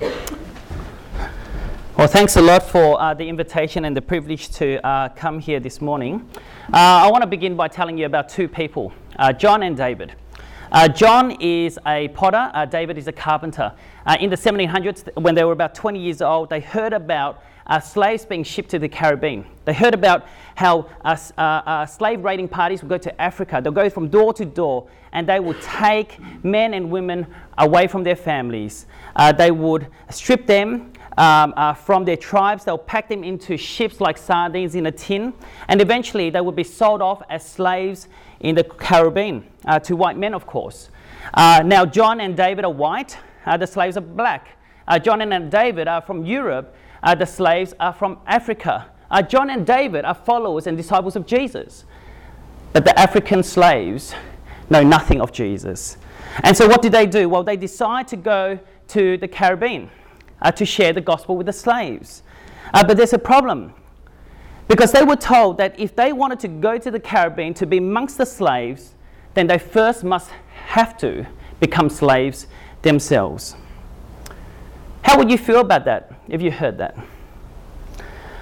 Well, thanks a lot for uh, the invitation and the privilege to uh, come here this morning. Uh, I want to begin by telling you about two people uh, John and David. Uh, John is a potter, uh, David is a carpenter. in the 1700s, when they were about 20 years old, they heard about slaves being shipped to the Caribbean. They heard about how slave raiding parties would go to Africa. They'll go from door to door and they would take men and women away from their families. they would strip them um, uh, from their tribes. They'll pack them into ships like sardines in a tin, and eventually they would be sold off as slaves in the Caribbean uh, to white men, of course. Uh, now, John and David are white, uh, the slaves are black. Uh, John and David are from Europe, uh, the slaves are from Africa. John and David are followers and disciples of Jesus. But the African slaves know nothing of Jesus. And so, what do they do? Well, they decide to go to the Caribbean uh, to share the gospel with the slaves. Uh, but there's a problem because they were told that if they wanted to go to the Caribbean to be amongst the slaves, then they first must have to become slaves themselves. How would you feel about that if you heard that?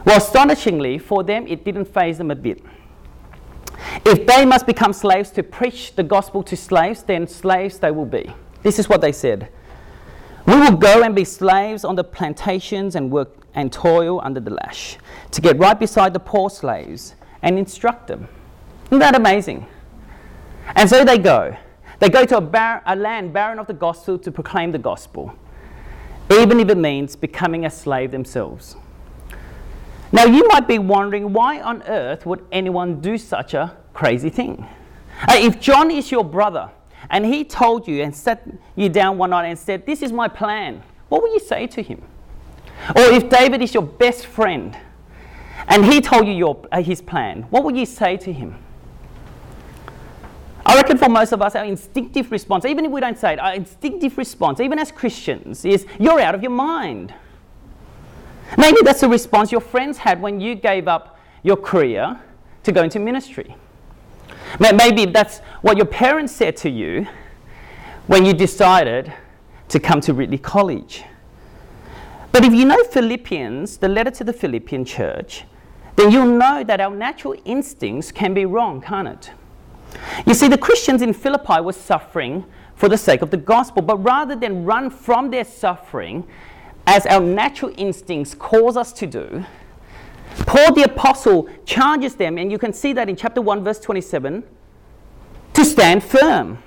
Well, astonishingly, for them, it didn't faze them a bit. If they must become slaves to preach the gospel to slaves, then slaves they will be. This is what they said. We will go and be slaves on the plantations and work and toil under the lash to get right beside the poor slaves and instruct them. Isn't that amazing? And so they go. They go to a, bar- a land barren of the gospel to proclaim the gospel, even if it means becoming a slave themselves. Now, you might be wondering why on earth would anyone do such a crazy thing? Uh, if John is your brother, and he told you and sat you down one night and said, This is my plan, what would you say to him? Or if David is your best friend and he told you your, uh, his plan, what would you say to him? Reckon for most of us, our instinctive response, even if we don't say it, our instinctive response, even as Christians, is you're out of your mind. Maybe that's the response your friends had when you gave up your career to go into ministry. Maybe that's what your parents said to you when you decided to come to Ridley College. But if you know Philippians, the letter to the Philippian church, then you'll know that our natural instincts can be wrong, can't it? You see, the Christians in Philippi were suffering for the sake of the gospel, but rather than run from their suffering, as our natural instincts cause us to do, Paul the Apostle charges them, and you can see that in chapter 1, verse 27, to stand firm.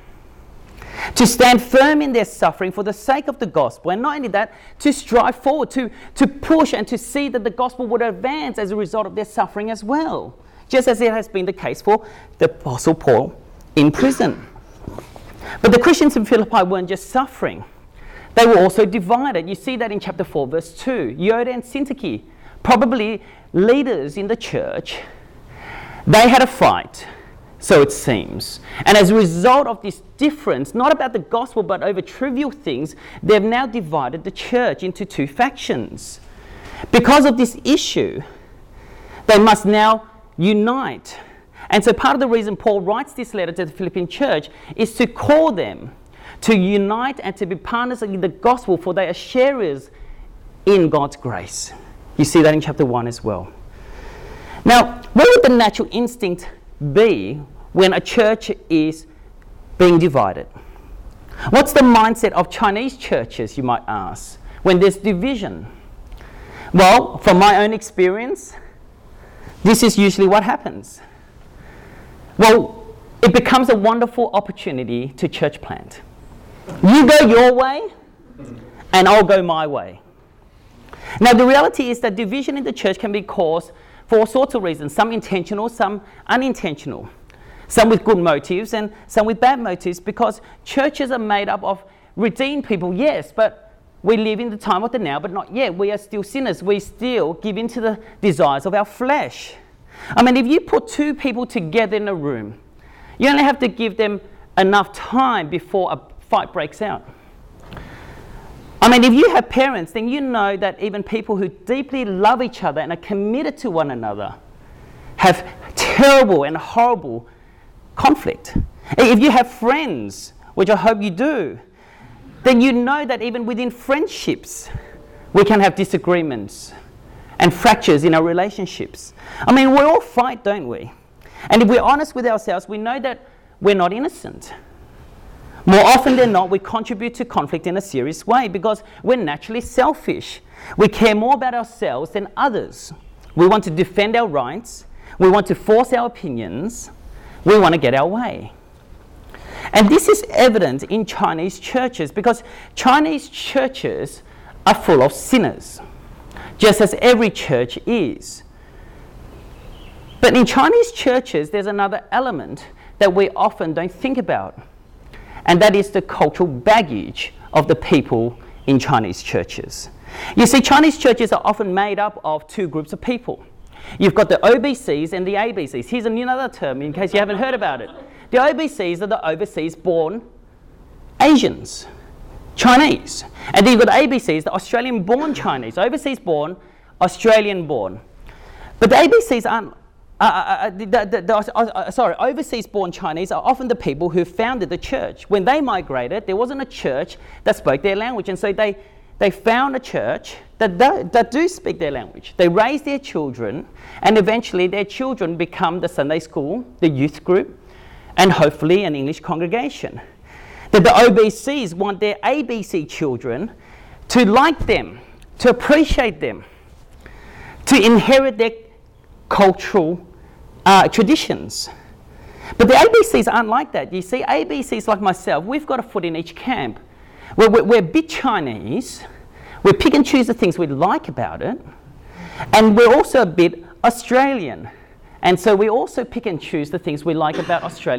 To stand firm in their suffering for the sake of the gospel, and not only that, to strive forward, to, to push and to see that the gospel would advance as a result of their suffering as well, just as it has been the case for the Apostle Paul in prison. But the Christians in Philippi weren't just suffering, they were also divided. You see that in chapter 4, verse 2. Euodia and Syntyche, probably leaders in the church, they had a fight, so it seems. And as a result of this difference, not about the gospel but over trivial things, they've now divided the church into two factions. Because of this issue, they must now unite. And so, part of the reason Paul writes this letter to the Philippian church is to call them to unite and to be partners in the gospel, for they are sharers in God's grace. You see that in chapter 1 as well. Now, what would the natural instinct be when a church is being divided? What's the mindset of Chinese churches, you might ask, when there's division? Well, from my own experience, this is usually what happens. Well, it becomes a wonderful opportunity to church plant. You go your way, and I'll go my way. Now, the reality is that division in the church can be caused for all sorts of reasons some intentional, some unintentional, some with good motives, and some with bad motives because churches are made up of redeemed people, yes, but we live in the time of the now, but not yet. We are still sinners. We still give in to the desires of our flesh. I mean, if you put two people together in a room, you only have to give them enough time before a fight breaks out. I mean, if you have parents, then you know that even people who deeply love each other and are committed to one another have terrible and horrible conflict. If you have friends, which I hope you do, then you know that even within friendships, we can have disagreements and fractures in our relationships. I mean, we all fight, don't we? And if we're honest with ourselves, we know that we're not innocent. More often than not, we contribute to conflict in a serious way because we're naturally selfish. We care more about ourselves than others. We want to defend our rights. We want to force our opinions. We want to get our way. And this is evident in Chinese churches because Chinese churches are full of sinners, just as every church is. But in Chinese churches, there's another element that we often don't think about, and that is the cultural baggage of the people in Chinese churches. You see, Chinese churches are often made up of two groups of people. You've got the OBCs and the ABCs. Here's another term in case you haven't heard about it. The OBCs are the overseas born Asians, Chinese. And then you've got the ABCs, the Australian born Chinese, overseas born, Australian born. But the ABCs aren't. Uh, uh, uh the, the, the, uh, uh, sorry, overseas born Chinese are often the people who founded the church. When they migrated, there wasn't a church that spoke their language, and so they, they found a church that do, that do speak their language. They raise their children, and eventually their children become the Sunday school, the youth group, and hopefully an English congregation. That the OBCs want their ABC children to like them, to appreciate them, to inherit their cultural uh, traditions. But the ABCs aren't like that. You see, ABCs like myself, we've got a foot in each camp. We're, we're, we're a bit Chinese, we pick and choose the things we like about it, and we're also a bit Australian. And so we also pick and choose the things we like about Australia.